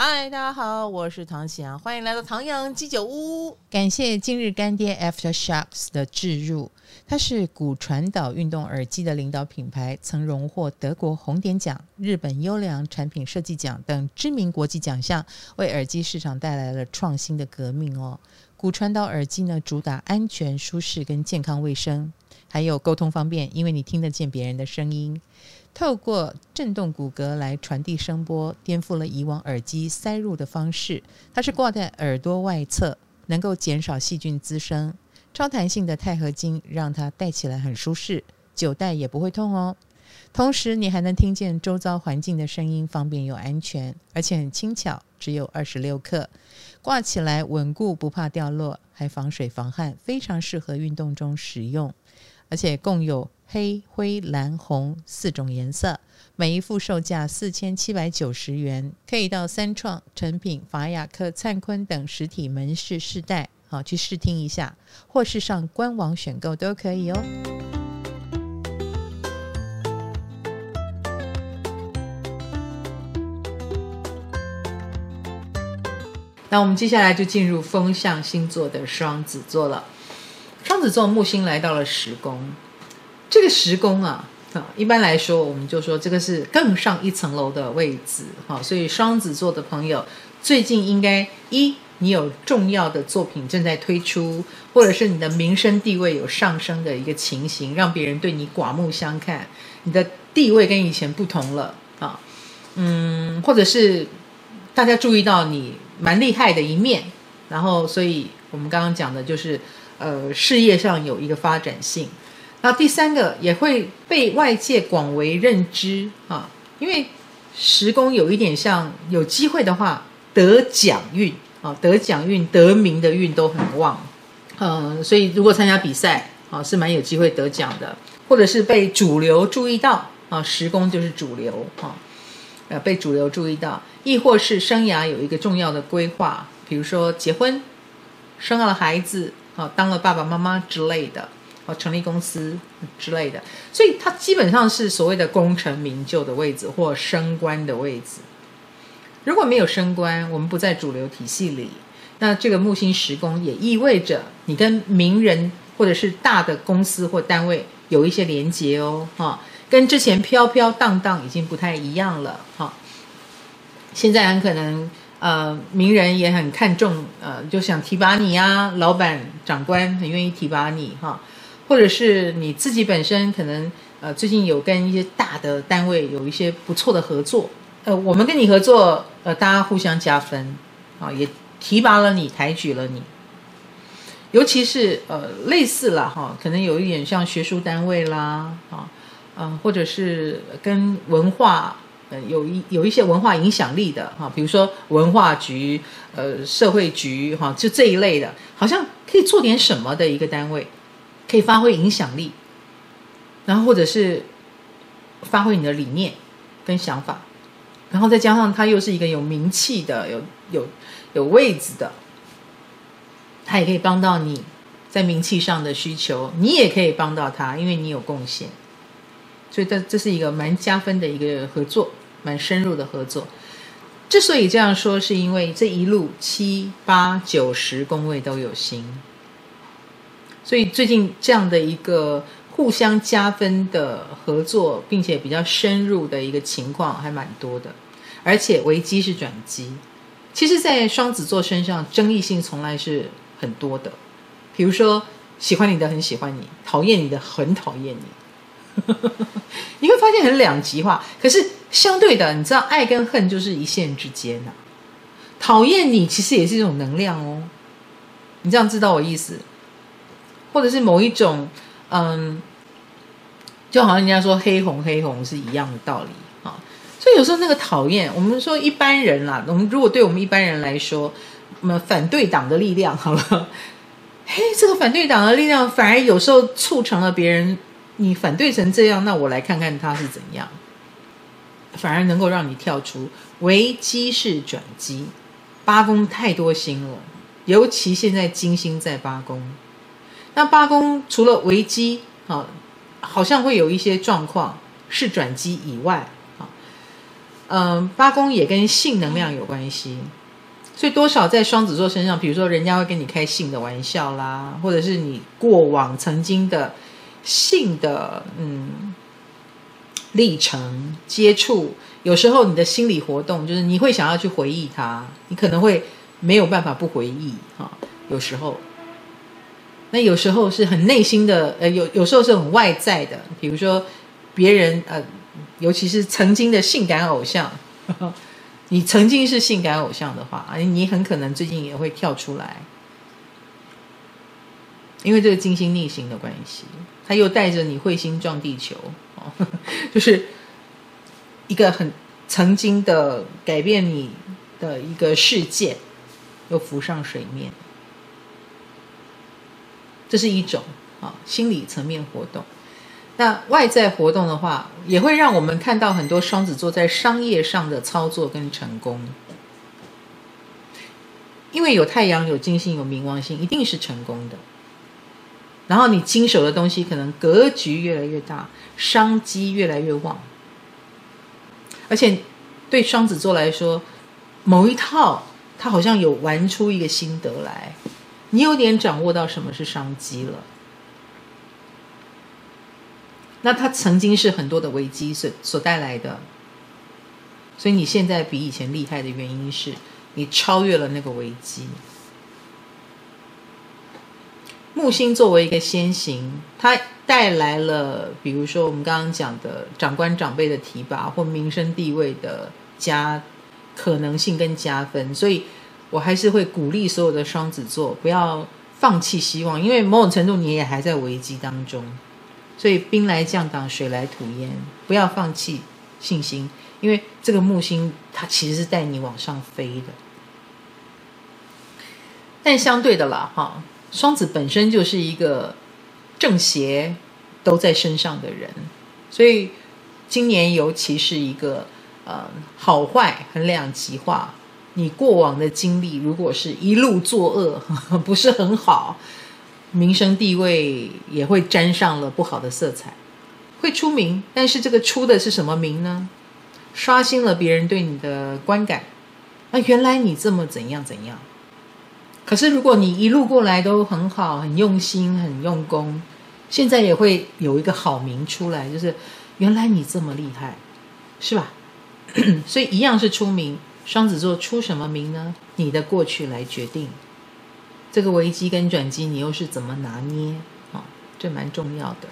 嗨，大家好，我是唐綺阳，欢迎来到唐阳鸡酒屋。感谢今日干爹 AfterShocks 的置入，它是骨传导运动耳机的领导品牌，曾荣获德国红点奖、日本优良产品设计奖等知名国际奖项，为耳机市场带来了创新的革命哦。骨传导耳机呢，主打安全、舒适跟健康卫生，还有沟通方便，因为你听得见别人的声音。透过震动骨骼来传递声波，颠覆了以往耳机塞入的方式。它是挂在耳朵外侧，能够减少细菌滋生。超弹性的钛合金让它戴起来很舒适，久戴也不会痛哦。同时，你还能听见周遭环境的声音，方便又安全，而且很轻巧，只有二十六克，挂起来稳固，不怕掉落，还防水防汗，非常适合运动中使用。而且共有黑、灰、蓝、红四种颜色，每一副售价四千七百九十元，可以到三创、诚品、法雅克、灿坤等实体门市试戴，好去试听一下，或是上官网选购都可以哦。那我们接下来就进入风象星座的双子座了。双子座木星来到了十宫，这个时宫啊，啊，一般来说我们就说这个是更上一层楼的位置，哈，所以双子座的朋友最近应该一，你有重要的作品正在推出，或者是你的名声地位有上升的一个情形，让别人对你刮目相看，你的地位跟以前不同了啊，嗯，或者是大家注意到你蛮厉害的一面，然后所以我们刚刚讲的就是。呃，事业上有一个发展性，那第三个也会被外界广为认知啊，因为时宫有一点像有机会的话得奖运啊，得奖运、得名的运都很旺，嗯、呃，所以如果参加比赛啊，是蛮有机会得奖的，或者是被主流注意到啊，时宫就是主流啊，呃，被主流注意到，亦或是生涯有一个重要的规划，比如说结婚，生了孩子。啊，当了爸爸妈妈之类的，成立公司之类的，所以它基本上是所谓的功成名就的位置或升官的位置。如果没有升官，我们不在主流体系里，那这个木星时宫也意味着你跟名人或者是大的公司或单位有一些连结哦，哈，跟之前飘飘荡荡已经不太一样了，哈，现在很可能。呃，名人也很看重，呃，就想提拔你啊，老板、长官很愿意提拔你哈，或者是你自己本身可能呃最近有跟一些大的单位有一些不错的合作，呃，我们跟你合作，呃，大家互相加分啊，也提拔了你，抬举了你，尤其是呃类似了哈，可能有一点像学术单位啦，啊，嗯，或者是跟文化。呃，有一有一些文化影响力的哈，比如说文化局、呃社会局哈，就这一类的，好像可以做点什么的一个单位，可以发挥影响力，然后或者是发挥你的理念跟想法，然后再加上他又是一个有名气的、有有有位置的，他也可以帮到你在名气上的需求，你也可以帮到他，因为你有贡献。所以这这是一个蛮加分的一个合作，蛮深入的合作。之所以这样说，是因为这一路七八九十宫位都有星，所以最近这样的一个互相加分的合作，并且比较深入的一个情况还蛮多的。而且危机是转机，其实，在双子座身上，争议性从来是很多的。比如说，喜欢你的很喜欢你，讨厌你的很讨厌你。你会发现很两极化，可是相对的，你知道爱跟恨就是一线之间呐、讨厌你其实也是一种能量哦，你这样知道我意思？或者是某一种，嗯，就好像人家说黑红黑红是一样的道理啊。所以有时候那个讨厌，我们说一般人啦，我们如果对我们一般人来说，我们反对党的力量好了，嘿，这个反对党的力量反而有时候促成了别人。你反对成这样，那我来看看他是怎样，反而能够让你跳出危机是转机。八宫太多星了，尤其现在金星在八宫。那八宫除了危机啊，好像会有一些状况是转机以外啊，嗯，八宫也跟性能量有关系，所以多少在双子座身上，比如说人家会跟你开性的玩笑啦，或者是你过往曾经的性的嗯历程接触，有时候你的心理活动就是你会想要去回忆它，你可能会没有办法不回忆哈，有时候。那有时候是很内心的，呃，有有时候是很外在的，比如说别人，呃，尤其是曾经的性感偶像，你曾经是性感偶像的话，你很可能最近也会跳出来，因为这个金星逆行的关系，他又带着你彗星撞地球，哦，就是一个很曾经的改变你的一个事件，又浮上水面。这是一种啊心理层面活动，那外在活动的话，也会让我们看到很多双子座在商业上的操作跟成功，因为有太阳、有金星、有冥王星，一定是成功的。然后你经手的东西可能格局越来越大，商机越来越旺，而且对双子座来说，某一套他好像有玩出一个心得来。你有点掌握到什么是商机了，那它曾经是很多的危机所所带来的，所以你现在比以前厉害的原因是你超越了那个危机。木星作为一个先行，它带来了比如说我们刚刚讲的长官长辈的提拔或名声地位的加可能性跟加分，所以。我还是会鼓励所有的双子座不要放弃希望，因为某种程度你也还在危机当中，所以兵来将挡，水来土掩，不要放弃信心，因为这个木星它其实是带你往上飞的。但相对的啦，哈，双子本身就是一个正邪都在身上的人，所以今年尤其是一个呃好坏很两极化。你过往的经历，如果是一路作恶，不是很好，名声地位也会沾上了不好的色彩，会出名。但是这个出的是什么名呢？刷新了别人对你的观感。啊，原来你这么怎样怎样。可是如果你一路过来都很好，很用心，很用功，现在也会有一个好名出来，就是原来你这么厉害，是吧？所以一样是出名。双子座出什么名呢？你的过去来决定这个危机跟转机，你又是怎么拿捏？啊，这蛮重要的。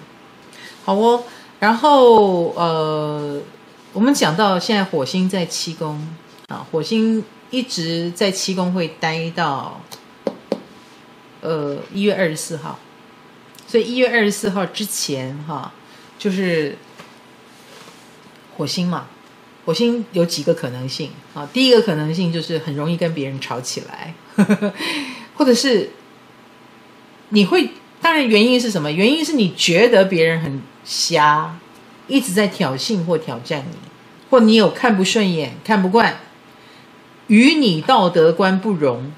好哦，然后呃，我们讲到现在火星在七宫啊，火星一直在七宫会待到呃一月二十四号，所以一月二十四号之前哈，就是火星嘛。火星有几个可能性啊？第一个可能性就是很容易跟别人吵起来，呵呵，或者是你会，当然原因是什么？原因是你觉得别人很瞎，一直在挑衅或挑战你，或你有看不顺眼、看不惯，与你道德观不容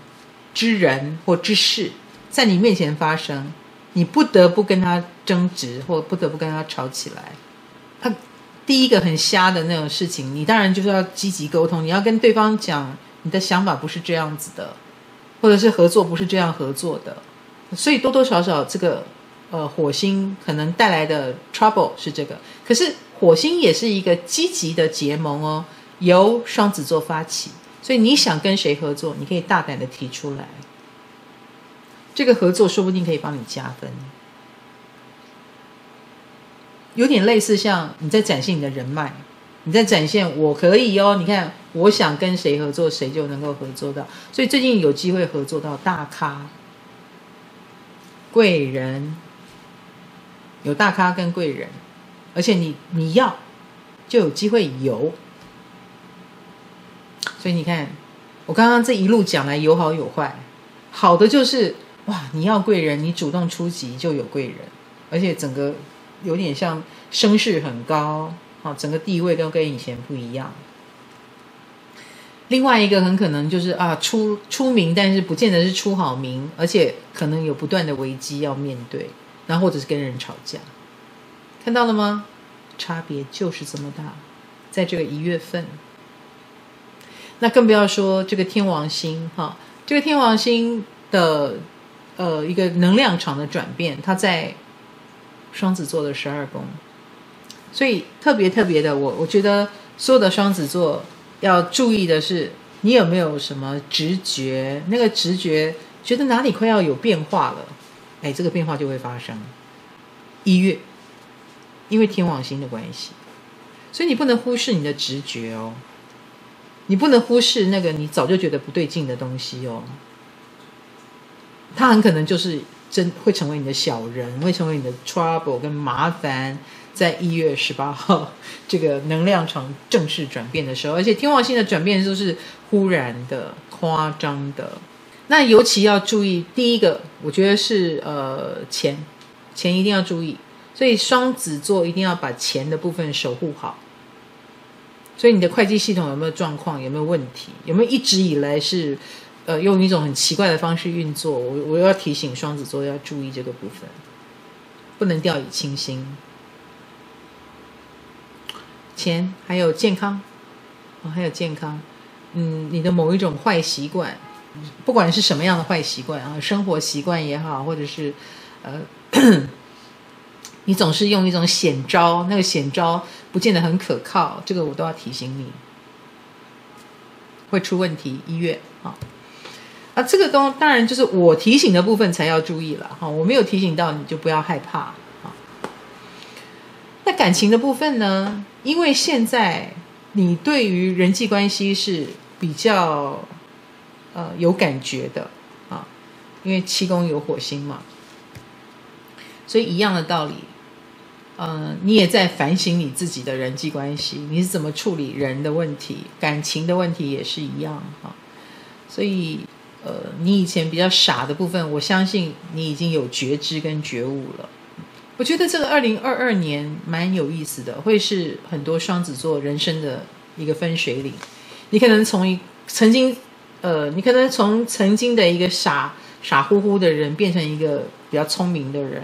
之人或之事，在你面前发生，你不得不跟他争执，或不得不跟他吵起来，第一个很瞎的那种事情，你当然就是要积极沟通，你要跟对方讲你的想法不是这样子的，或者是合作不是这样合作的，所以多多少少这个呃火星可能带来的 trouble 是这个，可是火星也是一个积极的结盟哦，由双子座发起，所以你想跟谁合作，你可以大胆的提出来，这个合作说不定可以帮你加分。有点类似，像你在展现你的人脉，你在展现我可以哦。你看，我想跟谁合作，谁就能够合作到。所以最近有机会合作到大咖、贵人，有大咖跟贵人，而且你你要就有机会有。所以你看，我刚刚这一路讲来有好有坏，好的就是哇，你要贵人，你主动出击就有贵人，而且整个。有点像声势很高，好，整个地位都跟以前不一样。另外一个很可能就是啊，出出名，但是不见得是出好名，而且可能有不断的危机要面对，然后或者是跟人吵架，看到了吗？差别就是这么大，在这个一月份，那更不要说这个天王星哈，这个天王星的呃一个能量场的转变，它在双子座的十二宫，所以特别特别的，我我觉得所有的双子座要注意的是，你有没有什么直觉？那个直觉觉得哪里快要有变化了，哎，这个变化就会发生。一月，因为天王星的关系，所以你不能忽视你的直觉哦。你不能忽视那个你早就觉得不对劲的东西哦，它很可能就是真会成为你的小人，会成为你的 trouble 跟麻烦。在一月十八号 这个能量场正式转变的时候，而且天王星的转变都是忽然的、夸张的。那尤其要注意，第一个我觉得是呃钱，钱一定要注意，所以双子座一定要把钱的部分守护好。所以你的会计系统有没有状况？有没有问题？有没有一直以来是，呃，用一种很奇怪的方式运作？我我要提醒双子座要注意这个部分，不能掉以轻心。钱还有健康，哦，还有健康，嗯，你的某一种坏习惯，不管是什么样的坏习惯啊，生活习惯也好，或者是，呃。你总是用一种险招，那个险招不见得很可靠，这个我都要提醒你，会出问题。一月啊，啊，这个东当然就是我提醒的部分才要注意了哈，我没有提醒到你就不要害怕啊。那感情的部分呢？因为现在你对于人际关系是比较呃有感觉的啊，因为七宫有火星嘛，所以一样的道理。嗯，你也在反省你自己的人际关系，你是怎么处理人的问题，感情的问题也是一样哈。所以，呃，你以前比较傻的部分，我相信你已经有觉知跟觉悟了。我觉得这个二零二二年蛮有意思的，会是很多双子座人生的一个分水岭。你可能从一曾经，呃，你可能从曾经的一个傻傻乎乎的人，变成一个比较聪明的人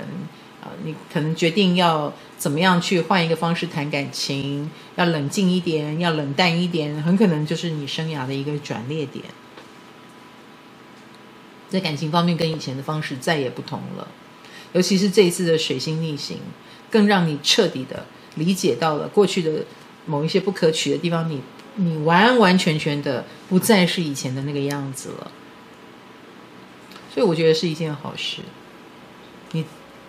啊。你可能决定要怎么样去换一个方式谈感情，要冷静一点，要冷淡一点，很可能就是你生涯的一个转捩点。在感情方面，跟以前的方式再也不同了。尤其是这一次的水星逆行，更让你彻底的理解到了过去的某一些不可取的地方，你你完完全全的不再是以前的那个样子了。所以我觉得是一件好事。你。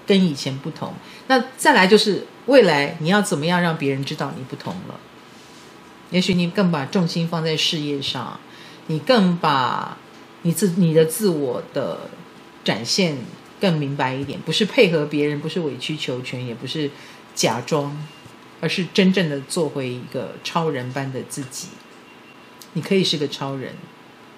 跟以前不同，那再来就是未来你要怎么样让别人知道你不同了？也许你更把重心放在事业上，你更把你自你的自我的展现更明白一点，不是配合别人，不是委曲求全，也不是假装，而是真正的做回一个超人般的自己。你可以是个超人。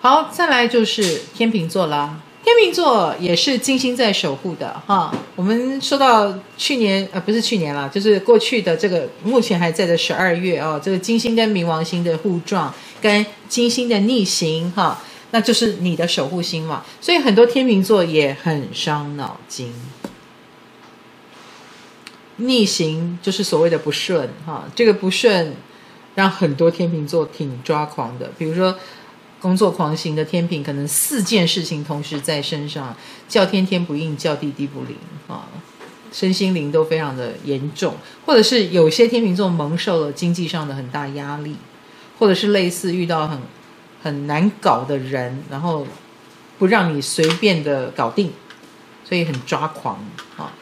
好，再来就是天秤座啦。天秤座也是金星在守护的哈。我们说到去年呃，不是去年了，就是过去的这个目前还在的十二月哦，这个金星跟冥王星的互撞，跟金星的逆行哈，那就是你的守护星嘛。所以很多天秤座也很伤脑筋。逆行就是所谓的不顺哈，这个不顺让很多天秤座挺抓狂的，比如说。工作狂型的天秤，可能四件事情同时在身上，叫天天不应，叫地地不灵啊，身心灵都非常的严重，或者是有些天秤座蒙受了经济上的很大压力，或者是类似遇到很很难搞的人，然后不让你随便的搞定，所以很抓狂啊。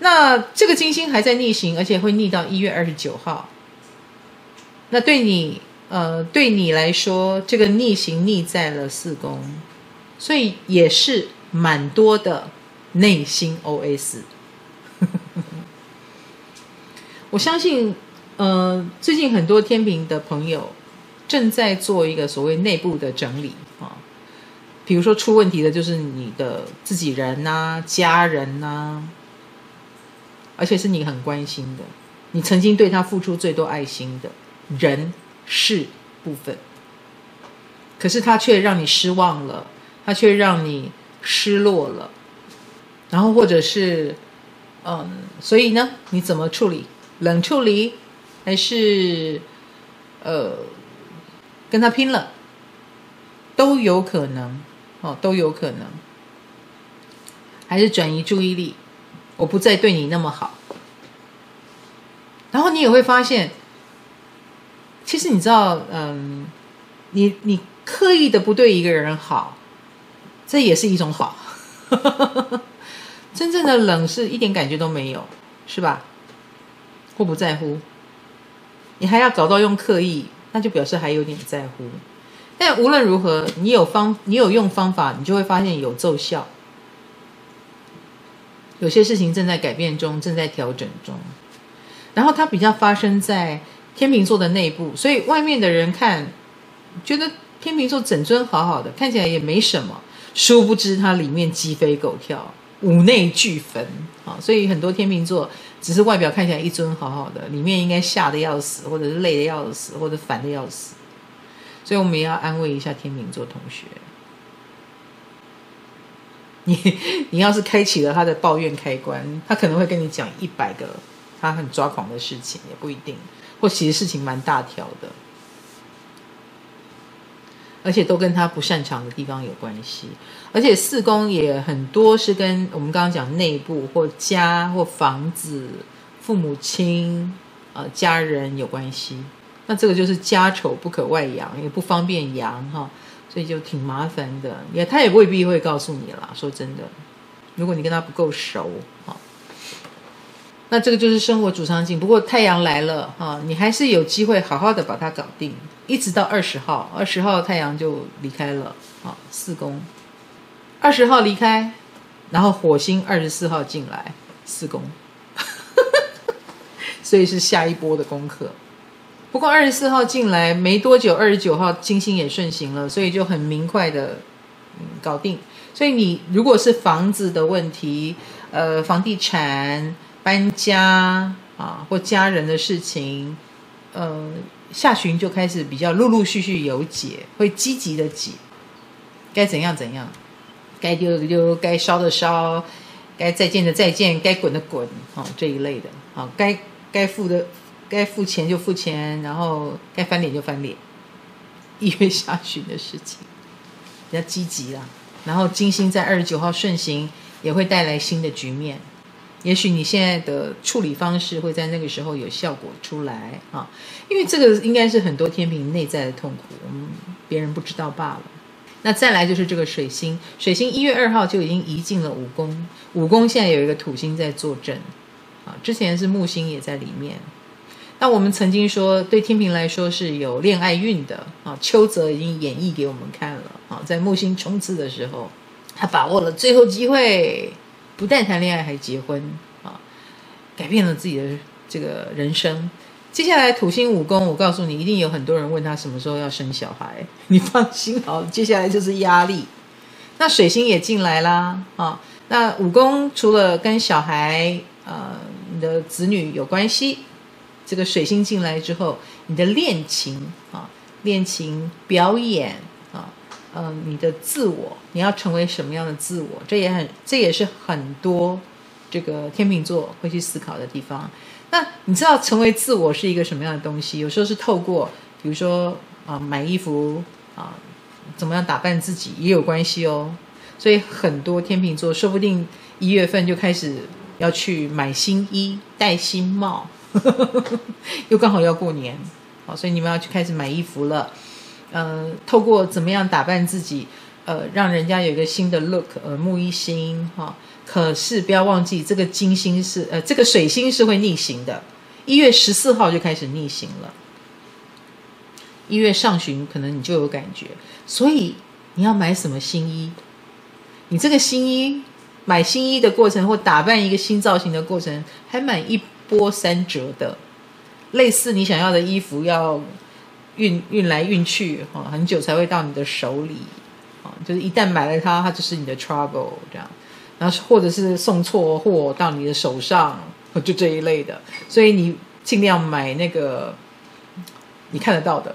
那这个金星还在逆行，而且会逆到一月二十九号，那对你。呃，对你来说，这个逆行逆在了四宫，所以也是蛮多的内心 OS。我相信，呃，最近很多天秤的朋友正在做一个所谓内部的整理啊，比如说出问题的就是你的自己人呐、家人呐、而且是你很关心的，你曾经对他付出最多爱心的人。事部分，可是他却让你失望了，他却让你失落了，然后或者是，嗯，所以呢，你怎么处理？冷处理，还是呃跟他拼了？都有可能哦，都有可能，还是转移注意力，我不再对你那么好。然后你也会发现，其实你知道，嗯，你你刻意的不对一个人好，这也是一种好。真正的冷是一点感觉都没有，是吧？或不在乎，你还要搞到用刻意，那就表示还有点在乎。但无论如何，你有方，你有用方法，你就会发现有奏效。有些事情正在改变中，正在调整中。然后它比较发生在天秤座的内部，所以外面的人看，觉得天秤座整尊好好的，看起来也没什么。殊不知它里面鸡飞狗跳，五内俱焚啊！所以很多天秤座只是外表看起来一尊好好的，里面应该吓得要死，或者是累得要死，或者烦得要死。所以我们也要安慰一下天秤座同学。你你要是开启了他的抱怨开关，他可能会跟你讲一百个他很抓狂的事情，也不一定，或其实事情蛮大条的。而且都跟他不擅长的地方有关系，而且四宫也很多是跟我们刚刚讲内部或家或房子、父母亲、呃家人有关系。那这个就是家丑不可外扬，也不方便扬哈，所以就挺麻烦的。也他也未必会告诉你啦，说真的，如果你跟他不够熟哈。那这个就是生活主场景，不过太阳来了哈，你还是有机会好好的把它搞定，一直到二十号，二十号太阳就离开了啊，四宫，二十号离开，然后火星二十四号进来四宫，所以是下一波的功课。不过二十四号进来没多久，二十九号金星也顺行了，所以就很明快的搞定。所以你如果是房子的问题，呃，房地产。搬家啊，或家人的事情，呃，下旬就开始比较陆陆续续有解，会积极的解，该怎样怎样，该丢的丢，该烧的烧，该再见的再见，该滚的滚，啊，这一类的，啊，该该付的该付钱就付钱，然后该翻脸就翻脸，一月下旬的事情比较积极啦，然后金星在二十九号顺行，也会带来新的局面。也许你现在的处理方式会在那个时候有效果出来啊，因为这个应该是很多天秤内在的痛苦，嗯，别人不知道罢了。那再来就是这个水星，水星一月二号就已经移进了五宫，五宫现在有一个土星在坐镇，啊，之前是木星也在里面。那我们曾经说，对天秤来说是有恋爱运的啊，邱泽已经演绎给我们看了啊，在木星冲刺的时候，他把握了最后机会。不但谈恋爱，还结婚啊，改变了自己的这个人生。接下来土星五宫，我告诉你，一定有很多人问他什么时候要生小孩。你放心好，接下来就是压力。那水星也进来啦啊。那五宫除了跟小孩、呃，你的子女有关系，这个水星进来之后，你的恋情啊，恋情表演。嗯、呃，你的自我，你要成为什么样的自我？这也很，这也是很多这个天秤座会去思考的地方。那你知道成为自我是一个什么样的东西？有时候是透过，比如说啊、买衣服啊、怎么样打扮自己也有关系哦。所以很多天秤座说不定一月份就开始要去买新衣、戴新帽，又刚好要过年，好，所以你们要去开始买衣服了。呃，透过怎么样打扮自己，呃，让人家有一个新的 look，耳目一新哈。可是不要忘记，这个金星是呃，这个水星是会逆行的，一月十四号就开始逆行了。一月上旬可能你就有感觉，所以你要买什么新衣？你这个新衣买新衣的过程，或打扮一个新造型的过程，还蛮一波三折的。类似你想要的衣服要。运运来运去，哈，很久才会到你的手里，啊，就是一旦买了它，它就是你的 trouble 这样，然后或者是送错货到你的手上，就这一类的，所以你尽量买那个你看得到的，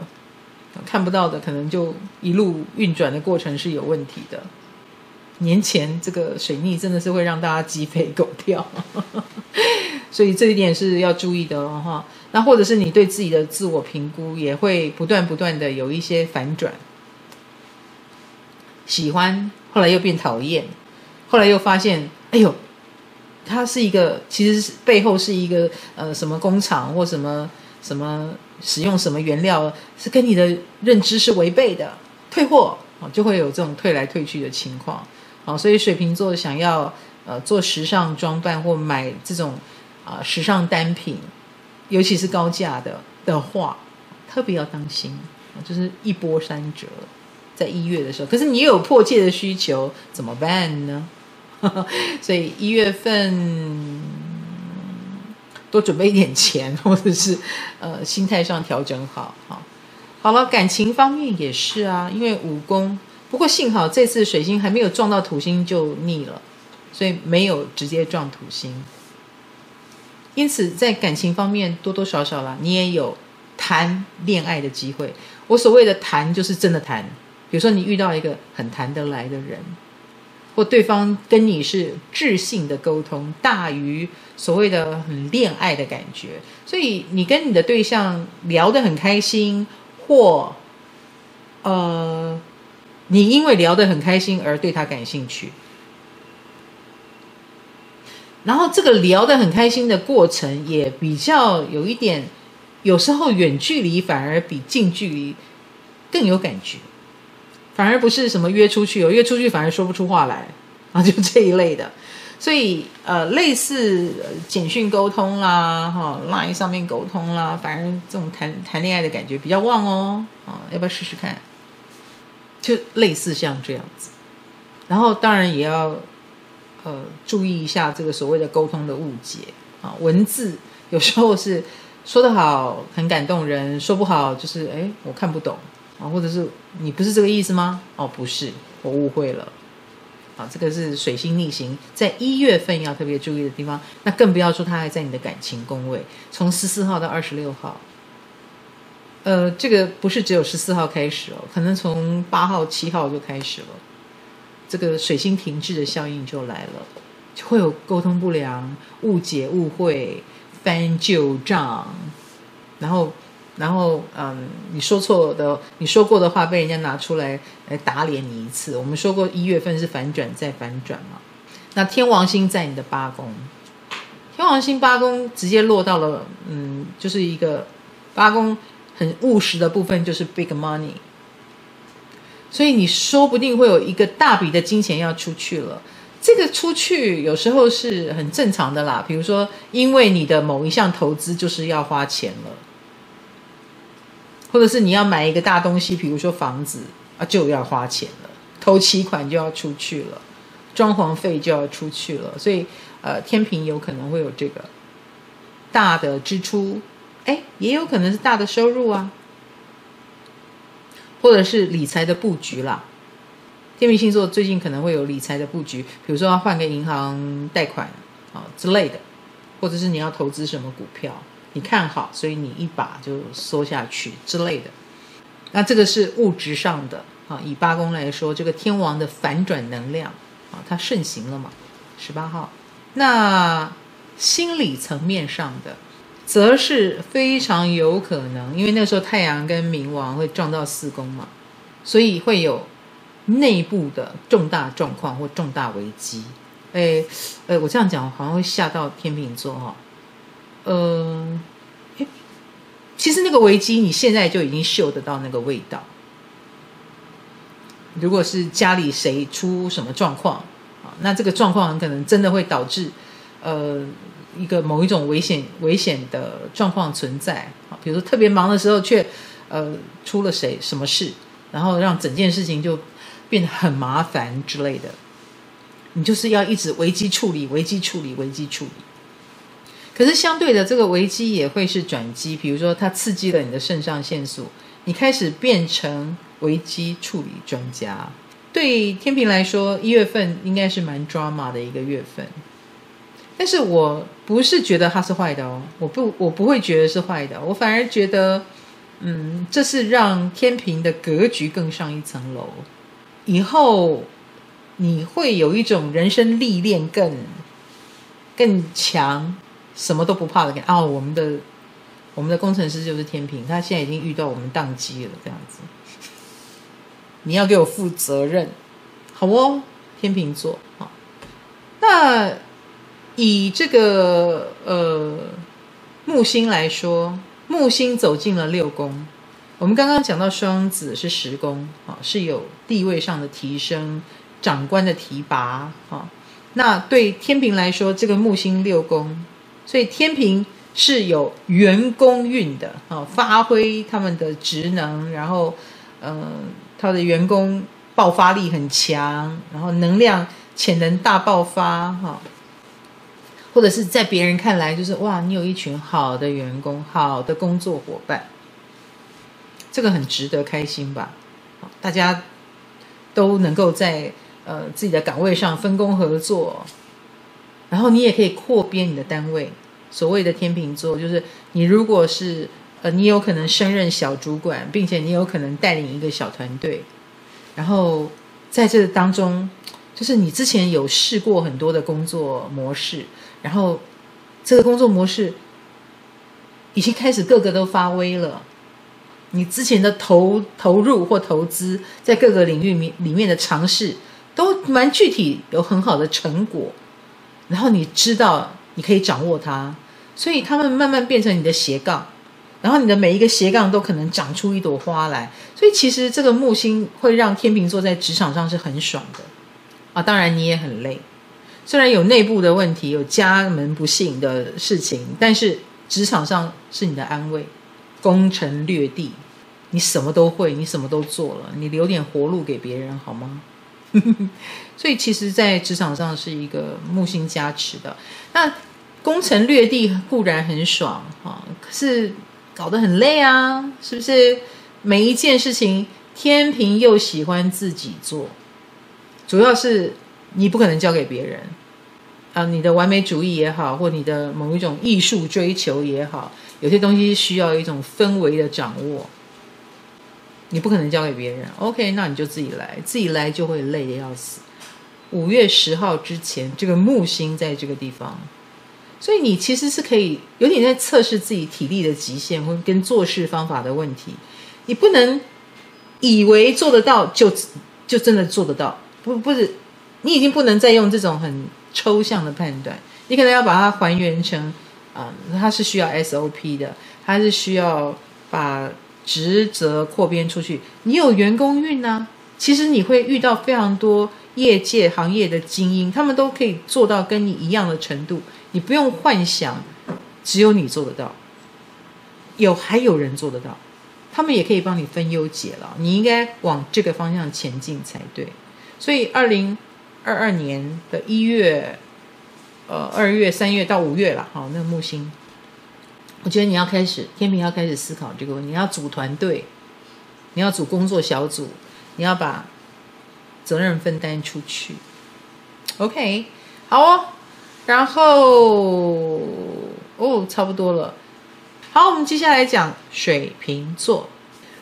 看不到的可能就一路运转的过程是有问题的。年前这个水逆真的是会让大家鸡飞狗跳。所以这一点是要注意的哦，哈。那或者是你对自己的自我评估也会不断不断的有一些反转。喜欢，后来又变讨厌，后来又发现，哎呦，它是一个，其实是背后是一个呃什么工厂或什么什么使用什么原料，是跟你的认知是违背的，退货啊，就会有这种退来退去的情况。好，所以水瓶座想要呃做时尚装扮或买这种啊、时尚单品，尤其是高价的的话，特别要当心，就是一波三折，在一月的时候。可是你有迫切的需求怎么办呢？所以一月份多准备一点钱，或者是呃心态上调整好。好，好了，感情方面也是啊，因为五宫。不过幸好这次水星还没有撞到土星就腻了，所以没有直接撞土星。因此在感情方面多多少少啦，你也有谈恋爱的机会。我所谓的谈就是真的谈，比如说你遇到一个很谈得来的人，或对方跟你是智性的沟通大于所谓的很恋爱的感觉，所以你跟你的对象聊得很开心，或呃。你因为聊得很开心而对他感兴趣，然后这个聊得很开心的过程也比较有一点，有时候远距离反而比近距离更有感觉，反而不是什么约出去，有约出去反而说不出话来啊，就这一类的。所以呃，类似简讯沟通啦，哈，Line 上面沟通啦，反而这种谈谈恋爱的感觉比较旺哦，啊，要不要试试看？就类似像这样子，然后当然也要呃注意一下这个所谓的沟通的误解啊，文字有时候是说得好很感动人，说不好就是哎我看不懂啊，或者是你不是这个意思吗？哦不是，我误会了啊，这个是水星逆行在一月份要特别注意的地方，那更不要说它还在你的感情宫位，从十四号到二十六号。呃，这个不是只有十四号开始哦，可能从八号、七号就开始了，这个水星停滞的效应就来了，就会有沟通不良、误解、误会、翻旧账，然后，然后，嗯，你说错的，你说过的话被人家拿出来来打脸你一次。我们说过一月份是反转再反转嘛，那天王星在你的八宫，天王星八宫直接落到了，嗯，就是一个八宫。很务实的部分就是 big money，所以你说不定会有一个大笔的金钱要出去了。这个出去有时候是很正常的啦，比如说因为你的某一项投资就是要花钱了，或者是你要买一个大东西，比如说房子啊就要花钱了，头期款就要出去了，装潢费就要出去了，所以呃天平有可能会有这个大的支出。哎，也有可能是大的收入啊，或者是理财的布局啦。天秤星座最近可能会有理财的布局，比如说要换个银行贷款啊之类的，或者是你要投资什么股票，你看好，所以你一把就缩下去之类的。那这个是物质上的啊，以八宫来说，这个天王的反转能量啊，它盛行了嘛，十八号。那心理层面上的。则是非常有可能，因为那时候太阳跟冥王会撞到四宫嘛，所以会有内部的重大状况或重大危机。哎，呃，我这样讲好像会吓到天秤座哈、呃，其实那个危机你现在就已经嗅得到那个味道。如果是家里谁出什么状况啊，那这个状况很可能真的会导致呃。一个某一种危险危险的状况存在啊，比如说特别忙的时候却呃出了谁什么事，然后让整件事情就变得很麻烦之类的，你就是要一直危机处理、危机处理、危机处理。可是相对的，这个危机也会是转机，比如说它刺激了你的肾上腺素，你开始变成危机处理专家。对天平来说，一月份应该是蛮 drama 的一个月份。但是我不是觉得它是坏的哦，我不，我不会觉得是坏的，我反而觉得，嗯，这是让天平的格局更上一层楼，以后你会有一种人生历练更更强，什么都不怕的感觉。哦，我们的我们的工程师就是天平，他现在已经遇到我们宕机了，这样子，你要给我负责任，好哦，天秤座，好，那以这个呃木星来说，木星走进了六宫。我们刚刚讲到双子是十宫，啊，是有地位上的提升，长官的提拔，啊，那对天平来说，这个木星六宫，所以天平是有员工运的，啊，发挥他们的职能，然后，嗯、他的员工爆发力很强，然后能量潜能大爆发，哈，或者是在别人看来就是哇，你有一群好的员工，好的工作伙伴。这个很值得开心吧？大家都能够在呃自己的岗位上分工合作，然后你也可以扩编你的单位。所谓的天秤座，就是你如果是呃你有可能升任小主管，并且你有可能带领一个小团队，然后在这当中，就是你之前有试过很多的工作模式，然后这个工作模式已经开始个个都发威了。你之前的投投入或投资，在各个领域里面的尝试，都蛮具体，有很好的成果。然后你知道你可以掌握它，所以他们慢慢变成你的斜杠。然后你的每一个斜杠都可能长出一朵花来。所以其实这个木星会让天秤座在职场上是很爽的啊。当然你也很累，虽然有内部的问题，有家门不幸的事情，但是职场上是你的安慰。攻城略地，你什么都会，你什么都做了，你留点活路给别人好吗？所以其实，在职场上是一个木星加持的。那攻城略地固然很爽哈，可是搞得很累啊，是不是？每一件事情，天平又喜欢自己做，主要是你不可能交给别人啊。你的完美主义也好，或你的某一种艺术追求也好。有些东西需要一种氛围的掌握，你不可能交给别人。OK，那你就自己来，自己来就会累得要死。五月十号之前，这个木星在这个地方，所以你其实是可以有点在测试自己体力的极限，或跟做事方法的问题。你不能以为做得到就就真的做得到，不不是，你已经不能再用这种很抽象的判断，你可能要把它还原成。啊、它是需要 SOP 的，它是需要把职责扩编出去。你有员工运呢、其实你会遇到非常多业界行业的精英，他们都可以做到跟你一样的程度。你不用幻想只有你做得到，有还有人做得到，他们也可以帮你分忧解劳。你应该往这个方向前进才对。所以，二零二二年的一月。呃，二月、三月到五月了，好，那个木星，我觉得你要开始，天平要开始思考这个问题，你要组团队，你要组工作小组，你要把责任分担出去。OK，好哦，然后哦，差不多了。好，我们接下来讲水瓶座，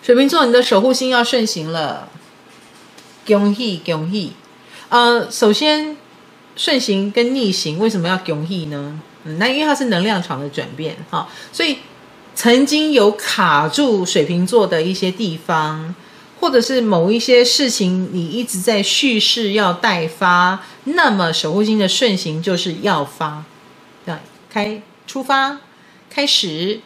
水瓶座，你的守护星要顺行了，恭喜恭喜。呃，首先。顺行跟逆行为什么要恭喜呢？嗯，那因为它是能量场的转变哈，所以曾经有卡住水瓶座的一些地方，或者是某一些事情你一直在蓄势要待发，那么守护星的顺行就是要发，对，开出发，开始，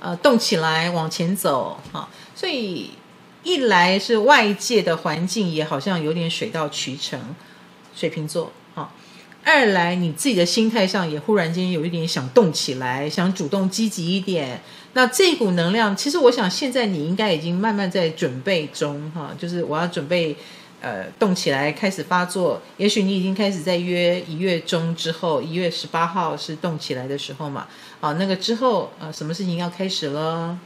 呃，动起来往前走哈，所以一来是外界的环境也好像有点水到渠成，水瓶座。二来，你自己的心态上也忽然间有一点想动起来，想主动积极一点。那这股能量，其实我想现在你应该已经慢慢在准备中，哈，就是我要准备，呃，动起来开始发作。也许你已经开始在约一月中之后，一月十八号是动起来的时候嘛，啊，那个之后，呃，什么事情要开始了？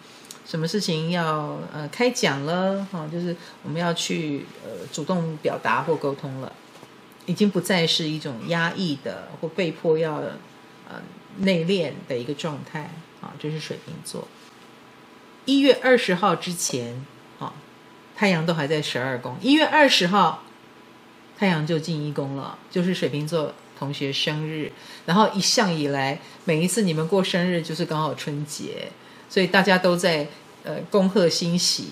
什么事情要呃开讲了？哈，就是我们要去呃主动表达或沟通了。已经不再是一种压抑的或被迫要呃内敛的一个状态啊，这是水瓶座。一月二十号之前啊，太阳都还在十二宫。一月二十号，太阳就进一宫了，就是水瓶座同学生日。然后一向以来，每一次你们过生日就是刚好春节，所以大家都在呃恭贺欣喜。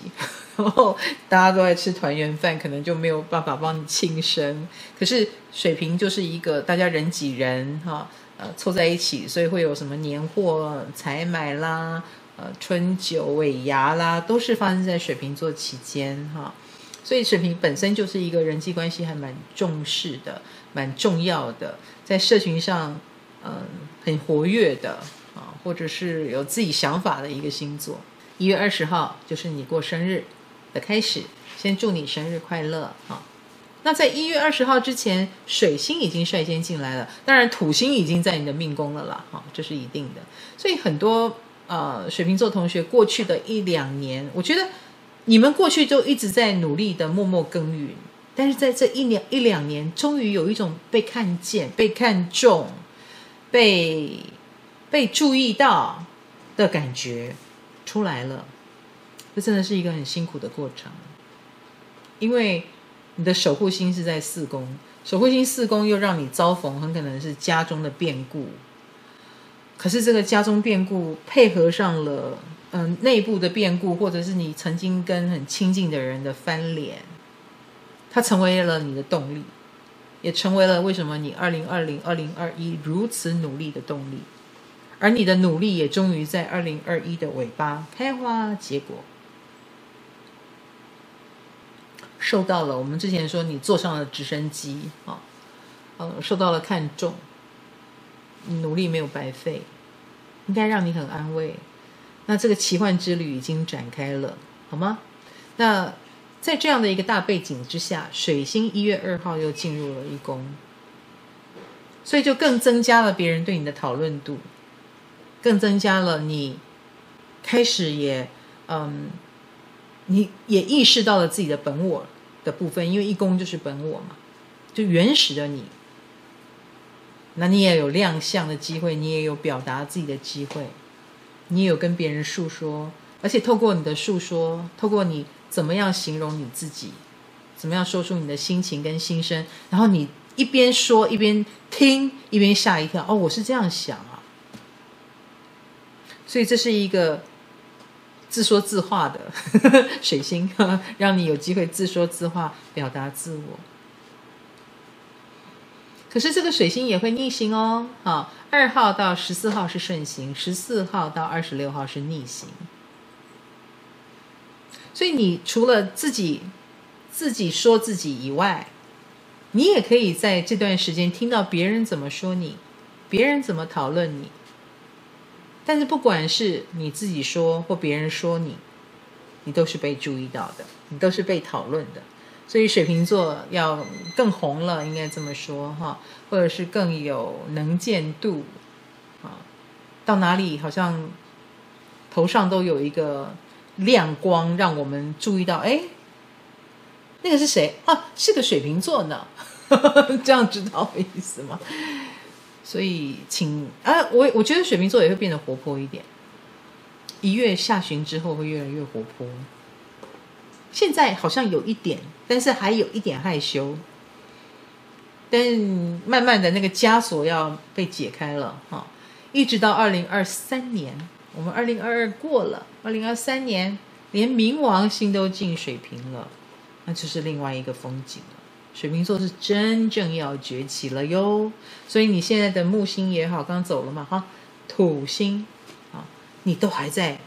然后大家都在吃团圆饭，可能就没有办法帮你庆生。可是水瓶就是一个大家人挤人哈，呃，凑在一起，所以会有什么年货采买啦，呃，春酒尾牙啦，都是发生在水瓶座期间哈。所以水瓶本身就是一个人际关系还蛮重视的、蛮重要的，在社群上嗯、很活跃的啊，或者是有自己想法的一个星座。一月二十号就是你过生日的开始，先祝你生日快乐啊！那在一月二十号之前，水星已经率先进来了，当然土星已经在你的命宫了啦，哈，这是一定的。所以很多呃水瓶座同学过去的一两年，我觉得你们过去就一直在努力的默默耕耘，但是在这一年一两年，终于有一种被看见、被看重、被被注意到的感觉。出来了，这真的是一个很辛苦的过程，因为你的守护星是在四宫，守护星四宫又让你遭逢很可能是家中的变故，可是这个家中变故配合上了嗯、内部的变故，或者是你曾经跟很亲近的人的翻脸，它成为了你的动力，也成为了为什么你二零二零二零二一如此努力的动力。而你的努力也终于在二零二一的尾巴开花结果，受到了我们之前说你坐上了直升机啊，呃，受到了看重，努力没有白费，应该让你很安慰。那这个奇幻之旅已经展开了，好吗？那在这样的一个大背景之下，水星一月二号又进入了一宫，所以就更增加了别人对你的讨论度。更增加了你开始也嗯，你也意识到了自己的本我的部分，因为一公就是本我嘛，就原始的你。那你也有亮相的机会，你也有表达自己的机会，你也有跟别人诉说，而且透过你的诉说，透过你怎么样形容你自己，怎么样说出你的心情跟心声，然后你一边说一边听，一边吓一跳，哦，我是这样想啊。所以这是一个自说自话的呵呵 水星，让你有机会自说自话，表达自我。可是这个水星也会逆行哦，好，二号到十四号是顺行，十四号到二十六号是逆行。所以你除了自己自己说自己以外，你也可以在这段时间听到别人怎么说你，别人怎么讨论你。但是不管是你自己说或别人说你，你都是被注意到的，你都是被讨论的。所以水瓶座要更红了，应该这么说哈，或者是更有能见度啊，到哪里好像头上都有一个亮光，让我们注意到，哎，那个是谁啊？是个水瓶座呢，这样知道我意思吗？所以，请啊，我我觉得水瓶座也会变得活泼一点。一月下旬之后会越来越活泼。现在好像有一点，但是还有一点害羞。但慢慢的那个枷锁要被解开了哈，一直到二零二三年，我们二零二二过了，二零二三年连冥王星都进水瓶了，那就是另外一个风景。水瓶座是真正要崛起了哟，所以你现在的木星也好，刚走了嘛哈，土星啊，你都还在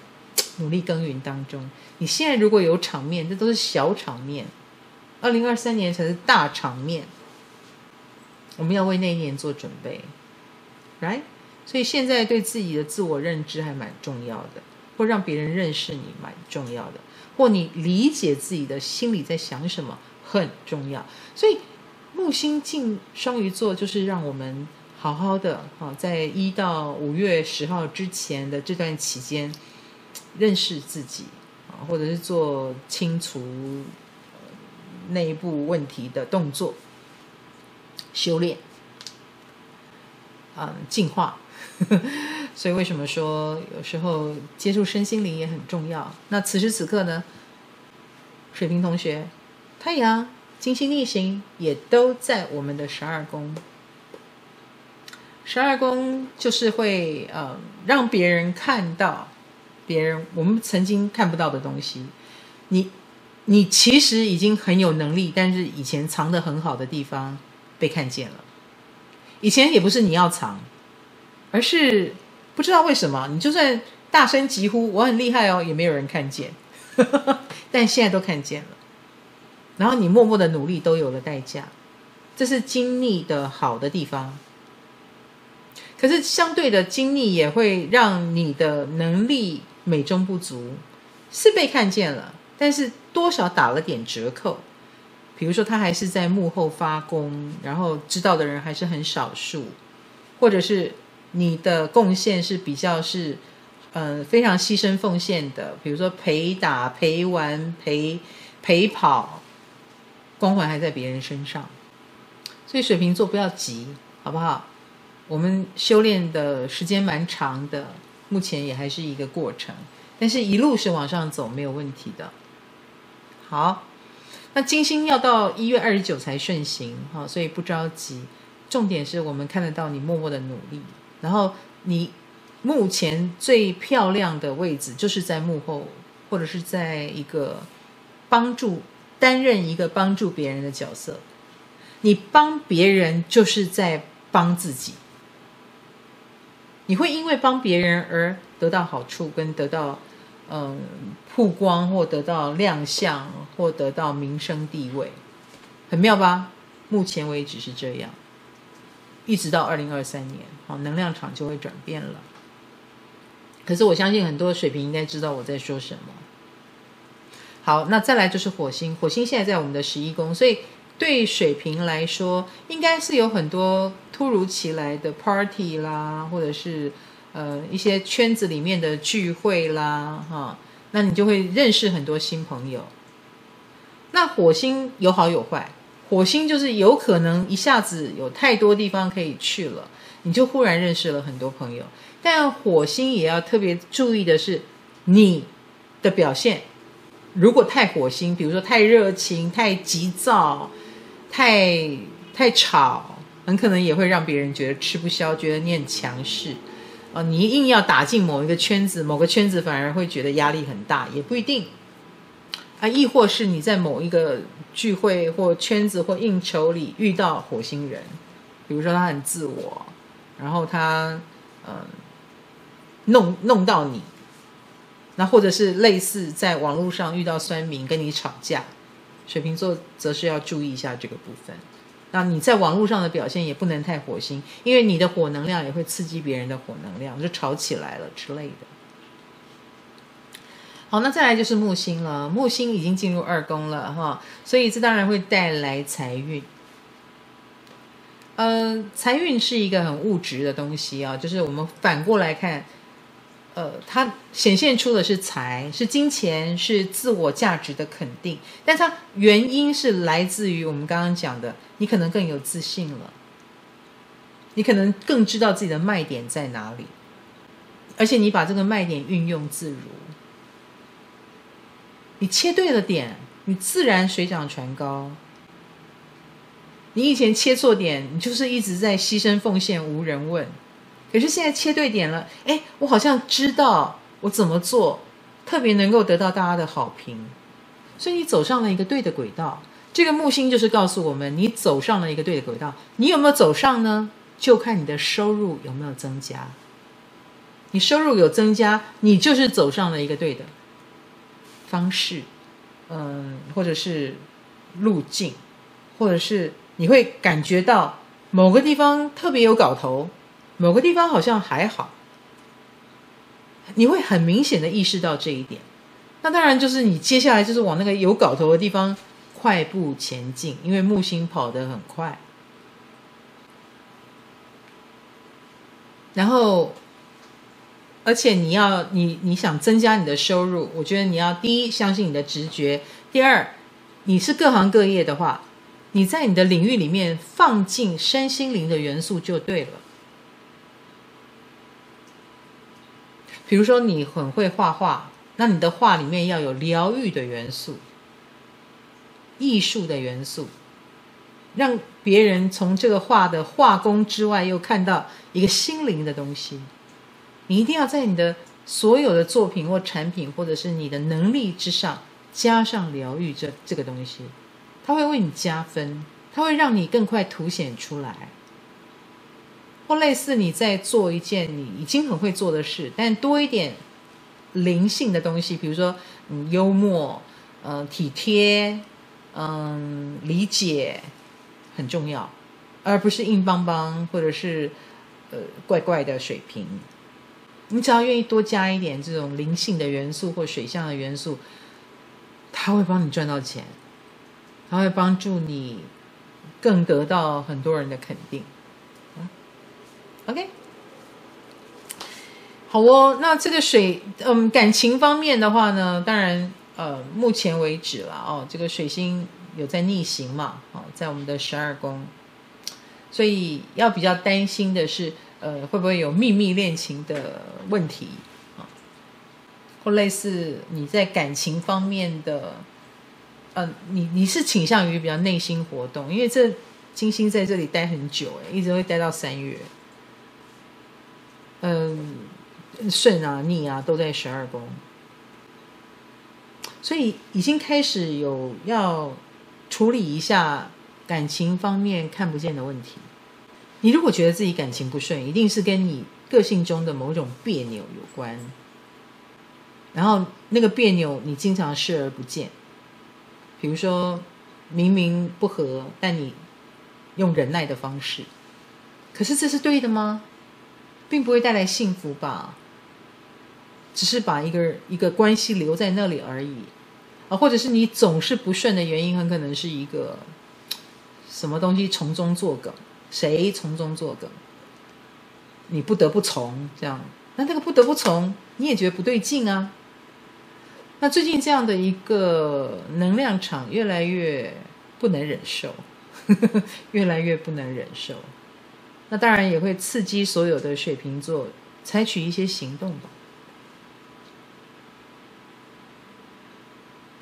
努力耕耘当中。你现在如果有场面，这都是小场面，二零二三年才是大场面。我们要为那一年做准备，right？所以现在对自己的自我认知还蛮重要的，或让别人认识你蛮重要的，或你理解自己的心里在想什么。很重要，所以木星进双鱼座，就是让我们好好的哈，在一到五月十号之前的这段期间，认识自己啊，或者是做清除内部问题的动作，修炼，嗯，进化。所以为什么说有时候接触身心灵也很重要？那此时此刻呢，水瓶同学。太阳、金星逆行也都在我们的十二宫。十二宫就是会呃让别人看到别人我们曾经看不到的东西。你你其实已经很有能力，但是以前藏得很好的地方被看见了。以前也不是你要藏，而是不知道为什么，你就算大声疾呼“我很厉害哦”，也没有人看见。但现在都看见了，然后你默默的努力都有了代价，这是经历的好的地方。可是相对的，经历也会让你的能力美中不足，是被看见了。但是多少打了点折扣，比如说他还是在幕后发功，然后知道的人还是很少数，或者是你的贡献是比较是，呃，非常牺牲奉献的，比如说陪打、陪玩、陪陪跑，光环还在别人身上，所以水瓶座不要急，好不好？我们修炼的时间蛮长的，目前也还是一个过程，但是一路是往上走，没有问题的。好，那金星要到一月二十九才顺行，哈，所以不着急。重点是我们看得到你默默的努力，然后你目前最漂亮的位置就是在幕后，或者是在一个帮助，担任一个帮助别人的角色。你帮别人就是在帮自己，你会因为帮别人而得到好处，跟得到。嗯，曝光或得到亮相，或得到名声地位，很妙吧？目前为止是这样，一直到二零二三年，好，能量场就会转变了。可是我相信很多水瓶应该知道我在说什么。好，那再来就是火星，火星现在在我们的十一宫，所以对水瓶来说，应该是有很多突如其来的 party 啦，或者是。呃，一些圈子里面的聚会啦，哈，那你就会认识很多新朋友。那火星有好有坏，火星就是有可能一下子有太多地方可以去了，你就忽然认识了很多朋友。但火星也要特别注意的是，你的表现如果太火星，比如说太热情、太急躁、太太吵，很可能也会让别人觉得吃不消，觉得你很强势。哦，你硬要打进某一个圈子，某个圈子反而会觉得压力很大，也不一定。啊，亦或是你在某一个聚会或圈子或应酬里遇到火星人，比如说他很自我，然后他嗯弄弄到你，那或者是类似在网络上遇到酸民跟你吵架，水瓶座则是要注意一下这个部分。那你在网络上的表现也不能太火星，因为你的火能量也会刺激别人的火能量，就吵起来了之类的。好，那再来就是木星了，木星已经进入二宫了哈，所以这当然会带来财运。呃，财运是一个很物质的东西啊，就是我们反过来看。呃，它显现出的是财，是金钱，是自我价值的肯定，但它原因是来自于我们刚刚讲的，你可能更有自信了，你可能更知道自己的卖点在哪里，而且你把这个卖点运用自如，你切对了点，你自然水涨船高。你以前切错点，你就是一直在牺牲奉献，无人问。可是现在切对点了，哎，我好像知道我怎么做，特别能够得到大家的好评，所以你走上了一个对的轨道。这个木星就是告诉我们，你走上了一个对的轨道。你有没有走上呢？就看你的收入有没有增加。你收入有增加，你就是走上了一个对的方式，嗯，或者是路径，或者是你会感觉到某个地方特别有搞头。某个地方好像还好，你会很明显的意识到这一点。那当然就是你接下来就是往那个有搞头的地方快步前进，因为木星跑得很快。然后，而且你要你你想增加你的收入，我觉得你要第一相信你的直觉，第二你是各行各业的话，你在你的领域里面放进身心灵的元素就对了。比如说你很会画画，那你的画里面要有疗愈的元素、艺术的元素，让别人从这个画的画工之外又看到一个心灵的东西。你一定要在你的所有的作品或产品，或者是你的能力之上加上疗愈这这个东西，它会为你加分，它会让你更快凸显出来。或类似你在做一件你已经很会做的事，但多一点灵性的东西，比如说嗯幽默，嗯、呃、体贴，嗯理解很重要，而不是硬邦邦或者是呃怪怪的水平。你只要愿意多加一点这种灵性的元素或水象的元素，它会帮你赚到钱，它会帮助你更得到很多人的肯定。OK，好哦。那这个水，嗯，感情方面的话呢，当然，呃，目前为止了哦，这个水星有在逆行嘛，哦，在我们的十二宫，所以要比较担心的是，呃，会不会有秘密恋情的问题啊？或类似你在感情方面的，呃，你你是倾向于比较内心活动，因为这金星在这里待很久，哎，一直会待到三月。嗯，顺啊逆啊都在十二宫，所以已经开始有要处理一下感情方面看不见的问题。你如果觉得自己感情不顺，一定是跟你个性中的某种别扭有关。然后那个别扭你经常视而不见，比如说明明不合，但你用忍耐的方式，可是这是对的吗？并不会带来幸福吧，只是把一个一个关系留在那里而已，啊，或者是你总是不顺的原因，很可能是一个什么东西从中作梗，谁从中作梗，你不得不从这样，那那个不得不从，你也觉得不对劲啊。那最近这样的一个能量场越来越不能忍受，呵呵，越来越不能忍受。那当然也会刺激所有的水瓶座采取一些行动吧，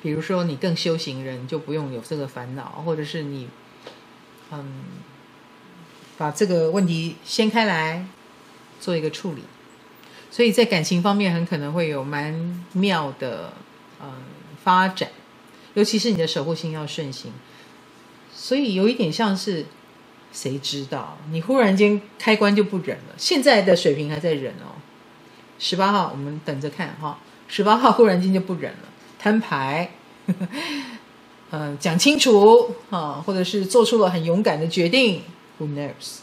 比如说你更修行人就不用有这个烦恼，或者是你，嗯，把这个问题掀开来做一个处理，所以在感情方面很可能会有蛮妙的嗯发展，尤其是你的守护星要顺行，所以有一点像是。谁知道你忽然间开关就不忍了？现在的水平还在忍哦。十八号我们等着看哈。十八号 忽然间就不忍了，摊牌，嗯、讲清楚啊，或者是做出了很勇敢的决定。Who knows？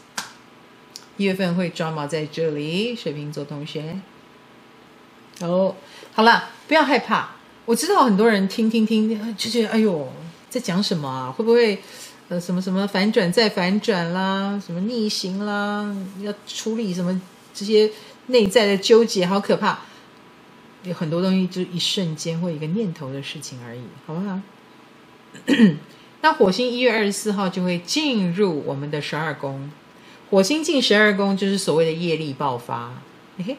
一月份会 drama 在这里，水瓶座同学。哦，好了，不要害怕。我知道很多人听听听就觉得哎呦，在讲什么啊？会不会？什么什么反转再反转啦，什么逆行啦，要处理什么这些内在的纠结，好可怕！有很多东西就是一瞬间或一个念头的事情而已，好不好？那火星一月二十四号就会进入我们的十二宫，火星进十二宫就是所谓的业力爆发。嘿，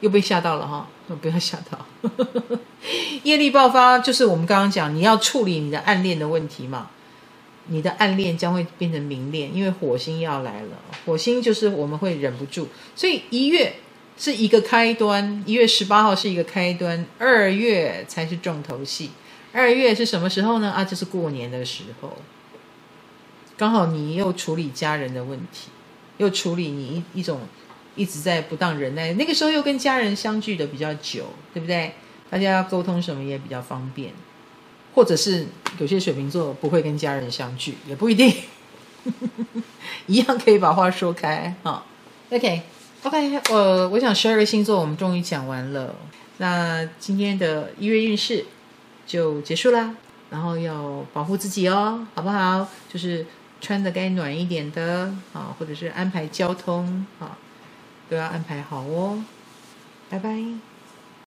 又被吓到了哈！不要吓到，业力爆发就是我们刚刚讲，你要处理你的暗恋的问题嘛。你的暗恋将会变成明恋，因为火星要来了。火星就是我们会忍不住，所以一月是一个开端，一月十八号是一个开端，二月才是重头戏。二月是什么时候呢？啊，就是过年的时候，刚好你又处理家人的问题，又处理你一一种一直在不当忍耐，那个时候又跟家人相聚的比较久，对不对？大家要沟通什么也比较方便。或者是有些水瓶座不会跟家人相聚，也不一定，一样可以把话说开啊。OK，OK，、呃我我想十二个星座我们终于讲完了，那今天的一月运势就结束啦。然后要保护自己哦，好不好？就是穿的该暖一点的啊，或者是安排交通啊，都要安排好哦。拜拜。